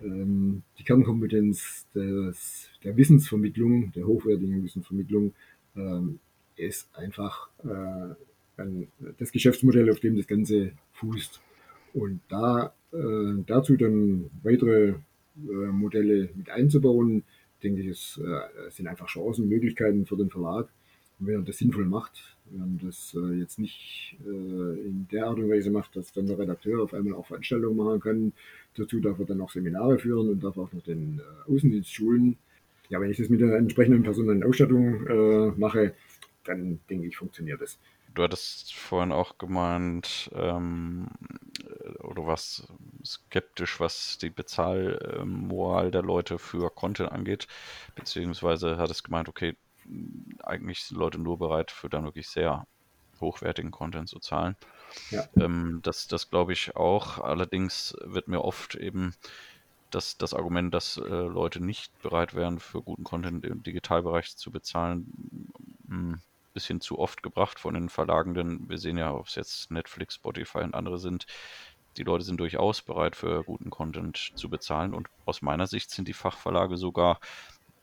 Speaker 2: die Kernkompetenz des, der Wissensvermittlung, der hochwertigen Wissensvermittlung, ähm, ist einfach äh, ein, das Geschäftsmodell, auf dem das Ganze fußt. Und da äh, dazu dann weitere äh, Modelle mit einzubauen, denke ich, es äh, sind einfach Chancen, Möglichkeiten für den Verlag. Und wenn er das sinnvoll macht, wenn er das jetzt nicht in der Art und Weise macht, dass dann der Redakteur auf einmal auch Veranstaltungen machen kann, dazu darf er dann auch Seminare führen und darf auch noch den Außendienst schulen. Ja, wenn ich das mit der entsprechenden personellen Ausstattung mache, dann denke ich, funktioniert das.
Speaker 1: Du hattest vorhin auch gemeint, ähm, oder was skeptisch, was die Bezahlmoral der Leute für Content angeht, beziehungsweise hat es gemeint, okay, eigentlich sind Leute nur bereit für dann wirklich sehr hochwertigen Content zu zahlen. Ja. Ähm, das das glaube ich auch. Allerdings wird mir oft eben das, das Argument, dass äh, Leute nicht bereit wären, für guten Content im Digitalbereich zu bezahlen, ein bisschen zu oft gebracht von den Verlagen, denn wir sehen ja, ob es jetzt Netflix, Spotify und andere sind, die Leute sind durchaus bereit für guten Content zu bezahlen und aus meiner Sicht sind die Fachverlage sogar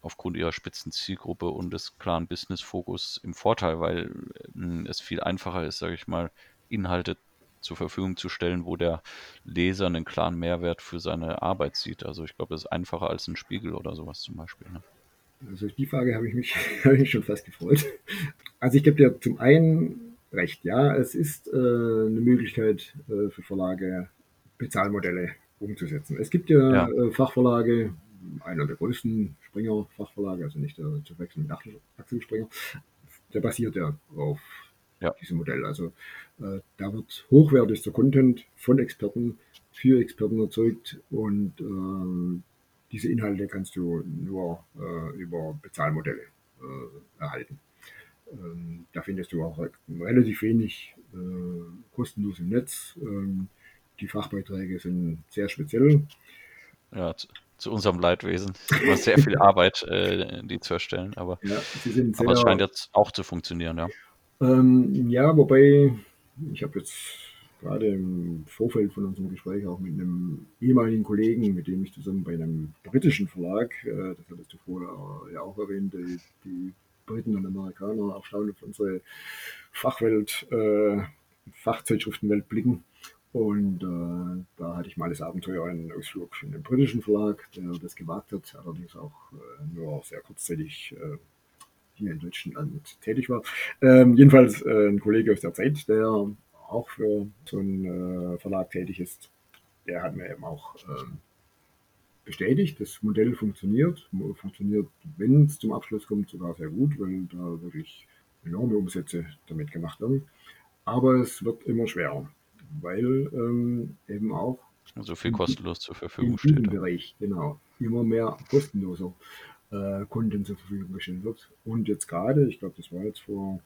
Speaker 1: aufgrund ihrer spitzen Zielgruppe und des klaren Business-Fokus im Vorteil, weil äh, es viel einfacher ist, sage ich mal, Inhalte zur Verfügung zu stellen, wo der Leser einen klaren Mehrwert für seine Arbeit sieht. Also ich glaube, das ist einfacher als ein Spiegel oder sowas zum Beispiel. Ne?
Speaker 2: Also die Frage habe ich mich, habe ich schon fast gefreut. Also ich gebe dir zum einen recht. Ja, es ist äh, eine Möglichkeit äh, für Verlage, Bezahlmodelle umzusetzen. Es gibt ja, ja. Äh, Fachverlage, einer der größten Springer-Fachverlage, also nicht der zu wechseln mit Axel Springer, der basiert ja auf ja. diesem Modell. Also äh, da wird hochwertigster Content von Experten für Experten erzeugt und äh, diese Inhalte kannst du nur äh, über Bezahlmodelle erhalten. Ähm, da findest du auch relativ wenig äh, kostenlos im Netz. Ähm, die Fachbeiträge sind sehr speziell.
Speaker 1: Ja, zu, zu unserem Leidwesen. Es ist immer sehr viel Arbeit, äh, die zu erstellen, aber, ja, sehr, aber es scheint jetzt auch zu funktionieren, ja.
Speaker 2: Ähm, ja, wobei ich habe jetzt gerade im Vorfeld von unserem Gespräch auch mit einem ehemaligen Kollegen, mit dem ich zusammen bei einem britischen Verlag, äh, das hattest du vorher ja auch erwähnt, die, die Briten und Amerikaner erstaunt auf unsere Fachwelt, äh, Fachzeitschriftenwelt blicken. Und äh, da hatte ich mal das Abenteuer, einen Ausflug in den britischen Verlag, der das gewagt hat, allerdings auch äh, nur sehr kurzzeitig äh, hier in Deutschland tätig war. Ähm, jedenfalls äh, ein Kollege aus der Zeit, der auch für so einen äh, Verlag tätig ist, der hat mir eben auch ähm, bestätigt, das Modell funktioniert, funktioniert, wenn es zum Abschluss kommt, sogar sehr gut, weil da wirklich enorme Umsätze damit gemacht werden. Aber es wird immer schwerer, weil ähm, eben auch
Speaker 1: so viel kostenlos zur Verfügung steht.
Speaker 2: In Bereich, genau, immer mehr kostenloser äh, Content zur Verfügung gestellt wird. Und jetzt gerade, ich glaube, das war jetzt vor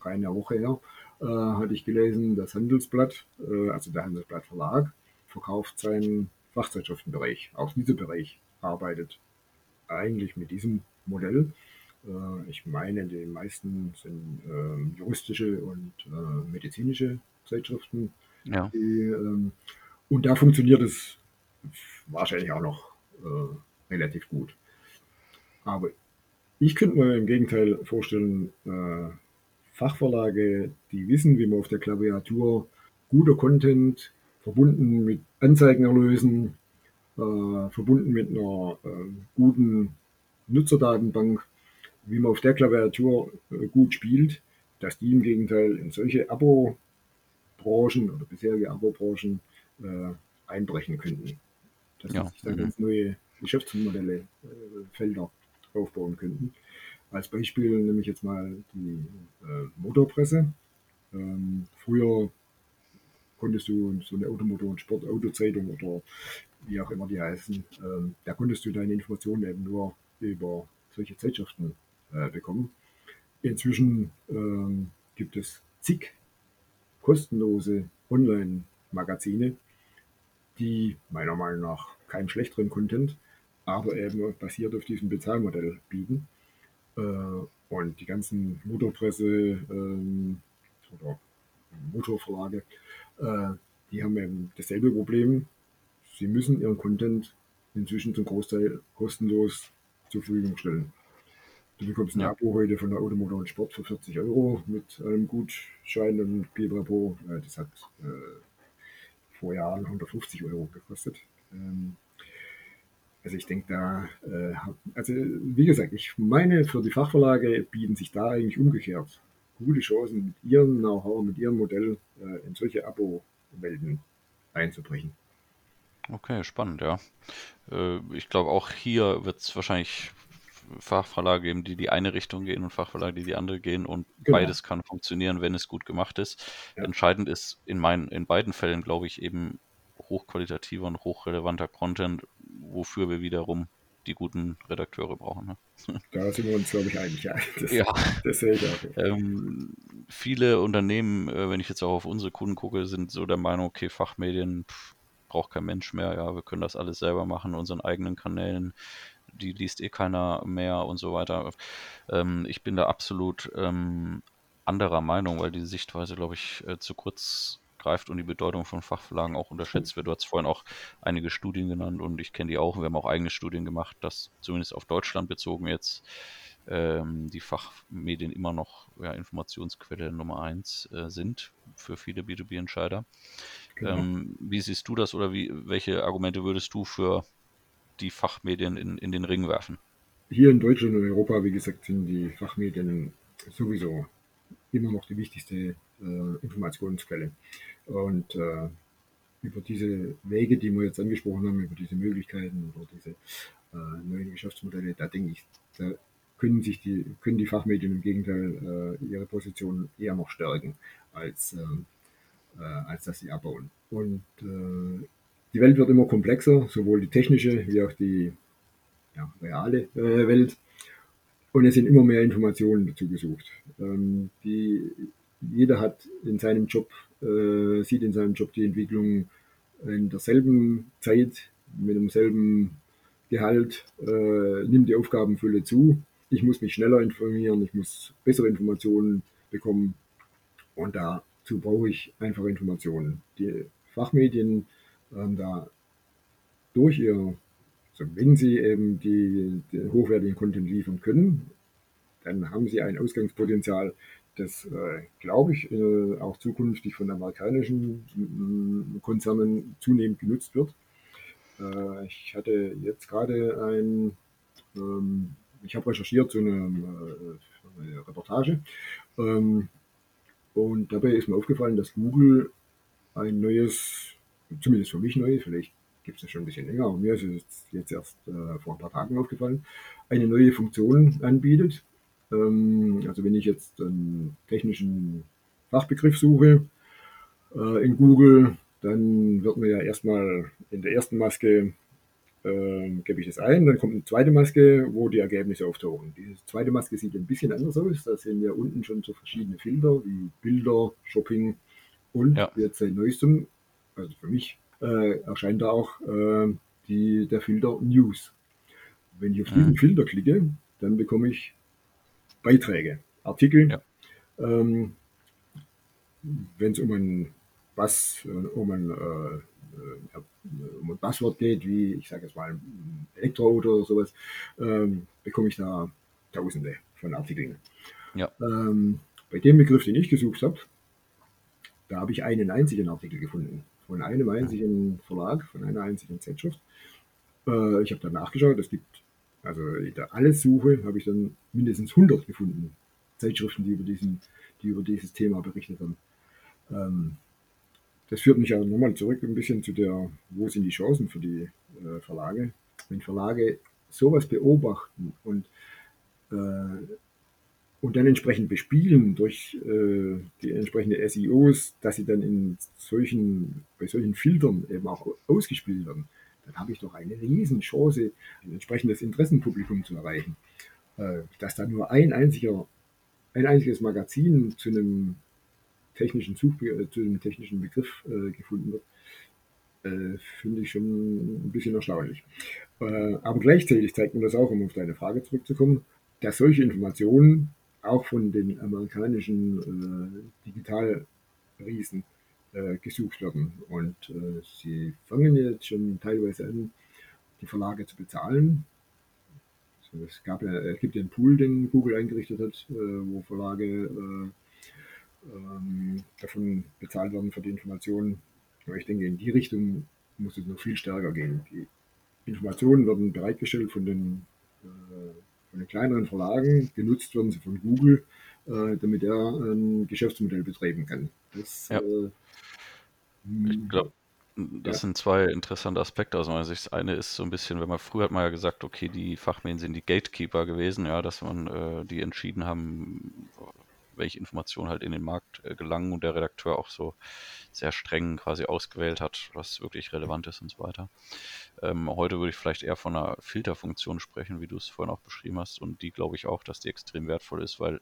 Speaker 2: keine Woche her, äh, hatte ich gelesen, das Handelsblatt, äh, also der Handelsblatt Verlag, verkauft seinen Fachzeitschriftenbereich, auch dieser Bereich arbeitet eigentlich mit diesem Modell. Äh, ich meine, die meisten sind äh, juristische und äh, medizinische Zeitschriften.
Speaker 1: Ja.
Speaker 2: Die, ähm, und da funktioniert es wahrscheinlich auch noch äh, relativ gut. Aber ich könnte mir im Gegenteil vorstellen, äh, Fachverlage, die wissen, wie man auf der Klaviatur guter Content verbunden mit Anzeigenerlösen, äh, verbunden mit einer äh, guten Nutzerdatenbank, wie man auf der Klaviatur äh, gut spielt, dass die im Gegenteil in solche Abo-Branchen oder bisherige Abo-Branchen einbrechen könnten. Dass
Speaker 1: Ja.
Speaker 2: sich da
Speaker 1: Mhm.
Speaker 2: ganz neue Geschäftsmodelle, Felder aufbauen könnten. Als Beispiel nehme ich jetzt mal die Motorpresse. Ähm, früher konntest du so eine Automotor- und Sportautozeitung oder wie auch immer die heißen, ähm, da konntest du deine Informationen eben nur über solche Zeitschriften äh, bekommen. Inzwischen ähm, gibt es zig kostenlose Online-Magazine, die meiner Meinung nach keinen schlechteren Content, aber eben basiert auf diesem Bezahlmodell bieten. Äh, und die ganzen Motorpresse ähm, oder Motorverlage, äh, die haben eben dasselbe Problem. Sie müssen ihren Content inzwischen zum Großteil kostenlos zur Verfügung stellen. Du bekommst ein
Speaker 1: Ja.
Speaker 2: Abo heute von der Automotor und Sport für 40 Euro mit einem Gutschein und Pipapo. Äh, Das hat äh, vor Jahren 150 Euro gekostet. Ähm, also ich denke da, äh, also wie gesagt, ich meine, für die Fachverlage bieten sich da eigentlich umgekehrt gute Chancen, mit ihrem Know-how, mit ihrem Modell äh, in solche Abo-Welten einzubrechen.
Speaker 1: Okay, spannend, ja. Äh, ich glaube, auch hier wird es wahrscheinlich Fachverlage geben, die die eine Richtung gehen und Fachverlage, die die andere gehen und
Speaker 2: Genau.
Speaker 1: beides kann funktionieren, wenn es gut gemacht ist.
Speaker 2: Ja.
Speaker 1: Entscheidend ist in meinen, in beiden Fällen, glaube ich, eben hochqualitativer und hochrelevanter Content, wofür wir wiederum die guten Redakteure brauchen. Ne?
Speaker 2: Da sind wir uns, glaube ich, einig. Ja, das,
Speaker 1: Ja.
Speaker 2: das sehe ich auch.
Speaker 1: Ähm, viele Unternehmen, äh, wenn ich jetzt auch auf unsere Kunden gucke, sind so der Meinung, okay, Fachmedien pff, braucht kein Mensch mehr, ja, wir können das alles selber machen, unseren eigenen Kanälen, die liest eh keiner mehr und so weiter. Ähm, ich bin da absolut ähm, anderer Meinung, weil die Sichtweise, glaube ich, äh, zu kurz greift und die Bedeutung von Fachverlagen auch unterschätzt wird. Du hast vorhin auch einige Studien genannt und ich kenne die auch. Wir haben auch eigene Studien gemacht, dass zumindest auf Deutschland bezogen jetzt ähm, die Fachmedien immer noch ja, Informationsquelle Nummer eins äh, sind für viele B2B-Entscheider.
Speaker 2: Genau.
Speaker 1: Ähm, wie siehst du das oder wie, welche Argumente würdest du für die Fachmedien in, in den Ring werfen?
Speaker 2: Hier in Deutschland und Europa, wie gesagt, sind die Fachmedien sowieso immer noch die wichtigste Informationsquelle. Und äh, über diese Wege, die wir jetzt angesprochen haben, über diese Möglichkeiten oder diese äh, neuen Geschäftsmodelle, da denke ich, da können sich die, können die Fachmedien im Gegenteil äh, ihre Position eher noch stärken, als, ähm, äh, als dass sie abbauen. Und äh, die Welt wird immer komplexer, sowohl die technische wie auch die ja, reale äh, Welt. Und es sind immer mehr Informationen dazu gesucht. Ähm, die, jeder hat in seinem Job, äh, sieht in seinem Job die Entwicklung in derselben Zeit, mit demselben Gehalt, äh, nimmt die Aufgabenfülle zu. Ich muss mich schneller informieren, ich muss bessere Informationen bekommen. Und dazu brauche ich einfach Informationen. Die Fachmedien haben da durch ihr also wenn Sie eben die, den hochwertigen Content liefern können, dann haben Sie ein Ausgangspotenzial, das, äh, glaube ich, äh, auch zukünftig von amerikanischen mm, Konzernen zunehmend genutzt wird. Äh, ich hatte jetzt gerade ein, ähm, ich habe recherchiert, so eine, äh, eine Reportage, ähm, und dabei ist mir aufgefallen, dass Google ein neues, zumindest für mich neu, vielleicht gibt es das schon ein bisschen länger, aber mir ist es jetzt erst äh, vor ein paar Tagen aufgefallen, eine neue Funktion anbietet. Ähm, also wenn ich jetzt einen technischen Fachbegriff suche äh, in Google, dann wird mir ja erstmal in der ersten Maske äh, gebe ich das ein, dann kommt eine zweite Maske, wo die Ergebnisse auftauchen. Diese zweite Maske sieht ein bisschen anders aus. Da sehen wir unten schon so verschiedene Filter wie Bilder, Shopping und
Speaker 1: Ja.
Speaker 2: jetzt seit neuestem, also für mich, äh, erscheint da auch äh, die, der Filter News. Wenn ich auf diesen
Speaker 1: Mhm.
Speaker 2: Filter klicke, dann bekomme ich Beiträge, Artikel.
Speaker 1: Ja.
Speaker 2: Ähm, Wenn es um ein äh, um ein, äh, um ein Passwort geht, wie ich sage jetzt mal ein Elektroauto oder sowas, ähm, bekomme ich da Tausende von Artikeln.
Speaker 1: Ja.
Speaker 2: Ähm, bei dem Begriff, den ich gesucht habe, da habe ich einen einzigen Artikel gefunden. Von einem einzigen Verlag, von einer einzigen Zeitschrift. Äh, ich habe dann nachgeschaut, es gibt, also der alles Suche, habe ich dann mindestens 100 gefunden. Zeitschriften, die über, diesen, die über dieses Thema berichtet haben. Ähm, das führt mich ja nochmal zurück ein bisschen zu der, wo sind die Chancen für die äh, Verlage? Wenn Verlage sowas beobachten und äh, und dann entsprechend bespielen durch äh, die entsprechende SEOs, dass sie dann in solchen, bei solchen Filtern eben auch ausgespielt werden, dann habe ich doch eine riesen Chance, ein entsprechendes Interessenpublikum zu erreichen. Äh, dass da nur ein einziger, ein einziges Magazin zu einem technischen Such, äh, zu einem technischen Begriff äh, gefunden wird, finde ich schon ein bisschen erstaunlich. Aber gleichzeitig zeigt mir das auch, um auf deine Frage zurückzukommen, dass solche Informationen auch von den amerikanischen äh, Digitalriesen äh, gesucht werden. Und äh, sie fangen jetzt schon teilweise an, die Verlage zu bezahlen. Also es, gab ja, es gibt ja einen Pool, den Google eingerichtet hat, äh, wo Verlage äh, ähm, davon bezahlt werden für die Informationen. Aber ich denke, in die Richtung muss es noch viel stärker gehen. Die Informationen werden bereitgestellt von den äh, von den kleineren Verlagen, genutzt werden sie von Google, äh, damit er ein Geschäftsmodell betreiben kann. Das,
Speaker 1: Ja.
Speaker 2: äh,
Speaker 1: Ich glaube, das
Speaker 2: Ja.
Speaker 1: sind zwei interessante Aspekte aus meiner Sicht. Das eine ist so ein bisschen, wenn man früher hat man ja gesagt, okay, die Fachmedien sind die Gatekeeper gewesen, ja, dass man äh, die entschieden haben, welche Informationen halt in den Markt äh, gelangen und der Redakteur auch so sehr streng quasi ausgewählt hat, was wirklich relevant ist und so weiter. Ähm, heute würde ich vielleicht eher von einer Filterfunktion sprechen, wie du es vorhin auch beschrieben hast. Und die glaube ich auch, dass die extrem wertvoll ist, weil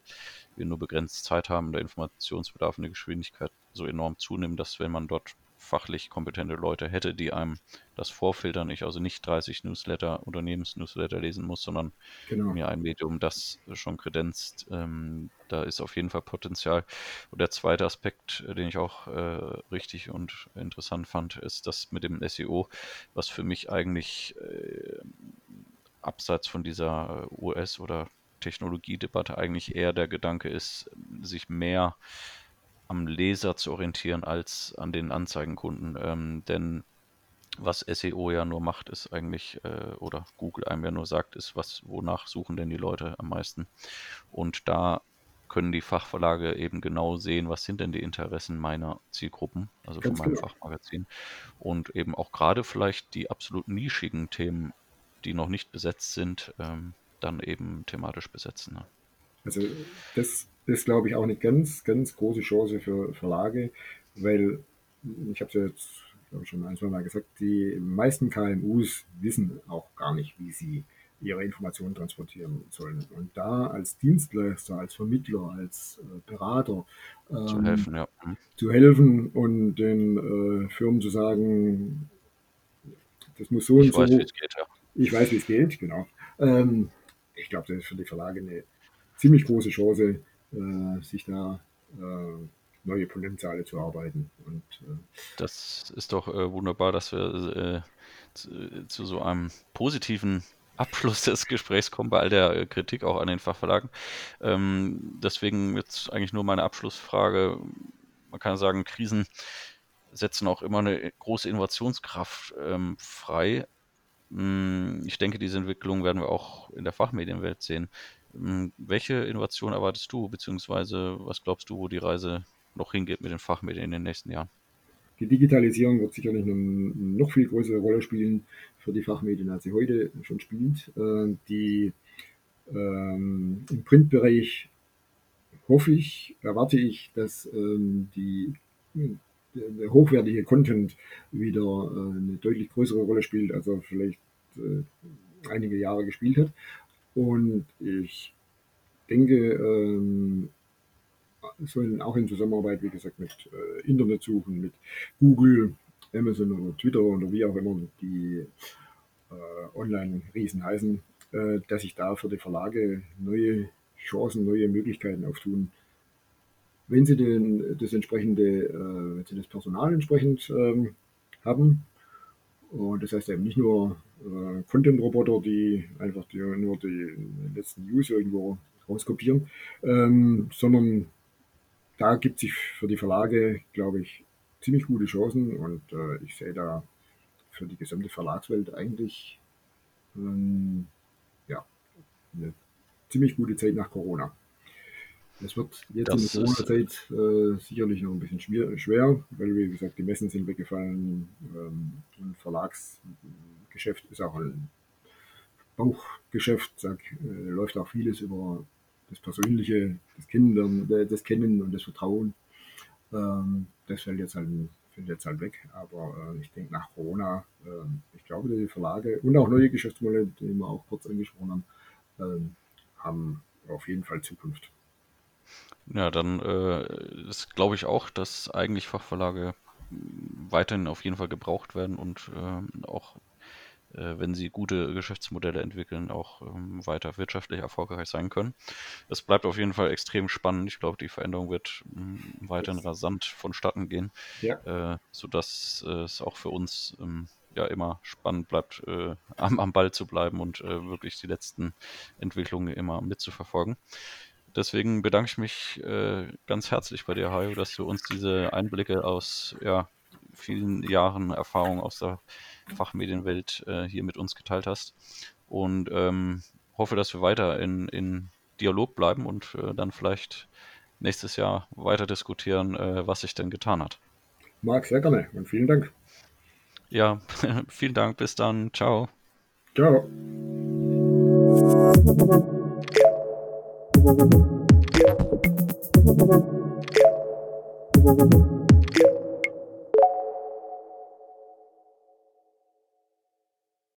Speaker 1: wir nur begrenzt Zeit haben, der Informationsbedarf und die Geschwindigkeit so enorm zunimmt, dass wenn man dort fachlich kompetente Leute hätte, die einem das vorfiltern, ich also nicht 30 Newsletter, Unternehmensnewsletter lesen muss, sondern
Speaker 2: genau.
Speaker 1: mir ein Medium, das schon kredenzt. Ähm, da ist auf jeden Fall Potenzial. Und der zweite Aspekt, äh, den ich auch äh, richtig und interessant fand, ist das mit dem SEO, was für mich eigentlich äh, abseits von dieser äh, US- oder Technologiedebatte eigentlich eher der Gedanke ist, sich mehr am Leser zu orientieren als an den Anzeigenkunden. Ähm, denn was SEO ja nur macht, ist eigentlich, äh, oder Google einem ja nur sagt, ist, was, wonach suchen denn die Leute am meisten. Und da können die Fachverlage eben genau sehen, was sind denn die Interessen meiner Zielgruppen, also von
Speaker 2: Ganz
Speaker 1: meinem
Speaker 2: genau.
Speaker 1: Fachmagazin. Und eben auch gerade vielleicht die absolut nischigen Themen, die noch nicht besetzt sind, ähm, dann eben thematisch besetzen. Ne?
Speaker 2: Also das ist, glaube ich, auch eine ganz, ganz große Chance für Verlage, weil ich habe es ja jetzt glaube ich, schon ein, zwei Mal gesagt, die meisten KMUs wissen auch gar nicht, wie sie ihre Informationen transportieren sollen. Und da als Dienstleister, als Vermittler, als äh, Berater
Speaker 1: Zu
Speaker 2: ähm,
Speaker 1: helfen, ja. Mhm.
Speaker 2: zu helfen und den äh, Firmen zu sagen, das muss so
Speaker 1: Ich
Speaker 2: und so.
Speaker 1: weiß, wie es geht, ja.
Speaker 2: Ich weiß, wie es geht, genau. Ähm, ich glaube, das ist für die Verlage eine ziemlich große Chance, äh, sich da äh, neue Potenziale zu arbeiten. Und äh,
Speaker 1: Das ist doch äh, wunderbar, dass wir zu, zu so einem positiven Abschluss des Gesprächs kommen, bei all der Kritik auch an den Fachverlagen. Ähm, deswegen jetzt eigentlich nur meine Abschlussfrage. Man kann sagen, Krisen setzen auch immer eine große Innovationskraft ähm, frei. Mm, Ich denke, diese Entwicklung werden wir auch in der Fachmedienwelt sehen. Mm, Welche Innovation erwartest du, beziehungsweise was glaubst du, wo die Reise noch hingeht mit den Fachmedien in den nächsten Jahren?
Speaker 2: die Digitalisierung wird sicherlich eine noch viel größere Rolle spielen für die Fachmedien, als sie heute schon spielt. Äh, die ähm, im Printbereich hoffe ich, erwarte ich, dass ähm, die der hochwertige Content wieder äh, eine deutlich größere Rolle spielt, als er vielleicht äh, einige Jahre gespielt hat. Und ich denke, ähm, sollen auch in Zusammenarbeit, wie gesagt, mit äh, Internetsuchen, mit Google, Amazon oder Twitter oder wie auch immer die äh, Online-Riesen heißen, äh, dass sich da für die Verlage neue Chancen, neue Möglichkeiten auftun, wenn sie den, das entsprechende, äh, wenn sie das Personal entsprechend ähm, haben. Und das heißt eben nicht nur äh, Content-Roboter, die einfach die, nur die letzten News irgendwo rauskopieren, ähm, sondern da gibt sich für die Verlage, glaube ich, ziemlich gute Chancen und äh, ich sehe da für die gesamte Verlagswelt eigentlich ähm, ja, eine ziemlich gute Zeit nach Corona. Es wird jetzt das in der Corona-Zeit äh, sicherlich noch ein bisschen schwer, weil, wie gesagt, die Messen sind weggefallen ähm, und Verlagsgeschäft ist auch ein Bauchgeschäft, sag, äh, läuft auch vieles über das Persönliche, das Kennen, das Kennen und das Vertrauen. Ähm, das fällt jetzt halt, fällt jetzt halt weg. Aber äh, ich denke, nach Corona, äh, ich glaube, die Verlage und auch neue Geschäftsmodelle, die wir auch kurz angesprochen haben, ähm, haben auf jeden Fall Zukunft.
Speaker 1: Ja, dann äh, ist, glaube ich auch, dass eigentlich Fachverlage weiterhin auf jeden Fall gebraucht werden und äh, auch äh, wenn sie gute Geschäftsmodelle entwickeln, auch ähm, weiter wirtschaftlich erfolgreich sein können. Es bleibt auf jeden Fall extrem spannend. Ich glaube, die Veränderung wird ähm, weiterhin rasant vonstatten gehen, ja. äh, sodass äh, es auch für uns ähm, ja immer spannend bleibt, äh, am, am Ball zu bleiben und äh, wirklich die letzten Entwicklungen immer mitzuverfolgen. Deswegen bedanke ich mich äh, ganz herzlich bei dir, Hajo, dass du uns diese Einblicke aus ja, vielen Jahren Erfahrung aus der Fachmedienwelt äh, hier mit uns geteilt hast. Und ähm, hoffe, dass wir weiter in, in Dialog bleiben und äh, dann vielleicht nächstes Jahr weiter diskutieren, äh, was sich denn getan hat.
Speaker 2: Marc, sehr gerne und vielen Dank.
Speaker 1: Ja, vielen Dank. Bis dann. Ciao.
Speaker 2: Ciao.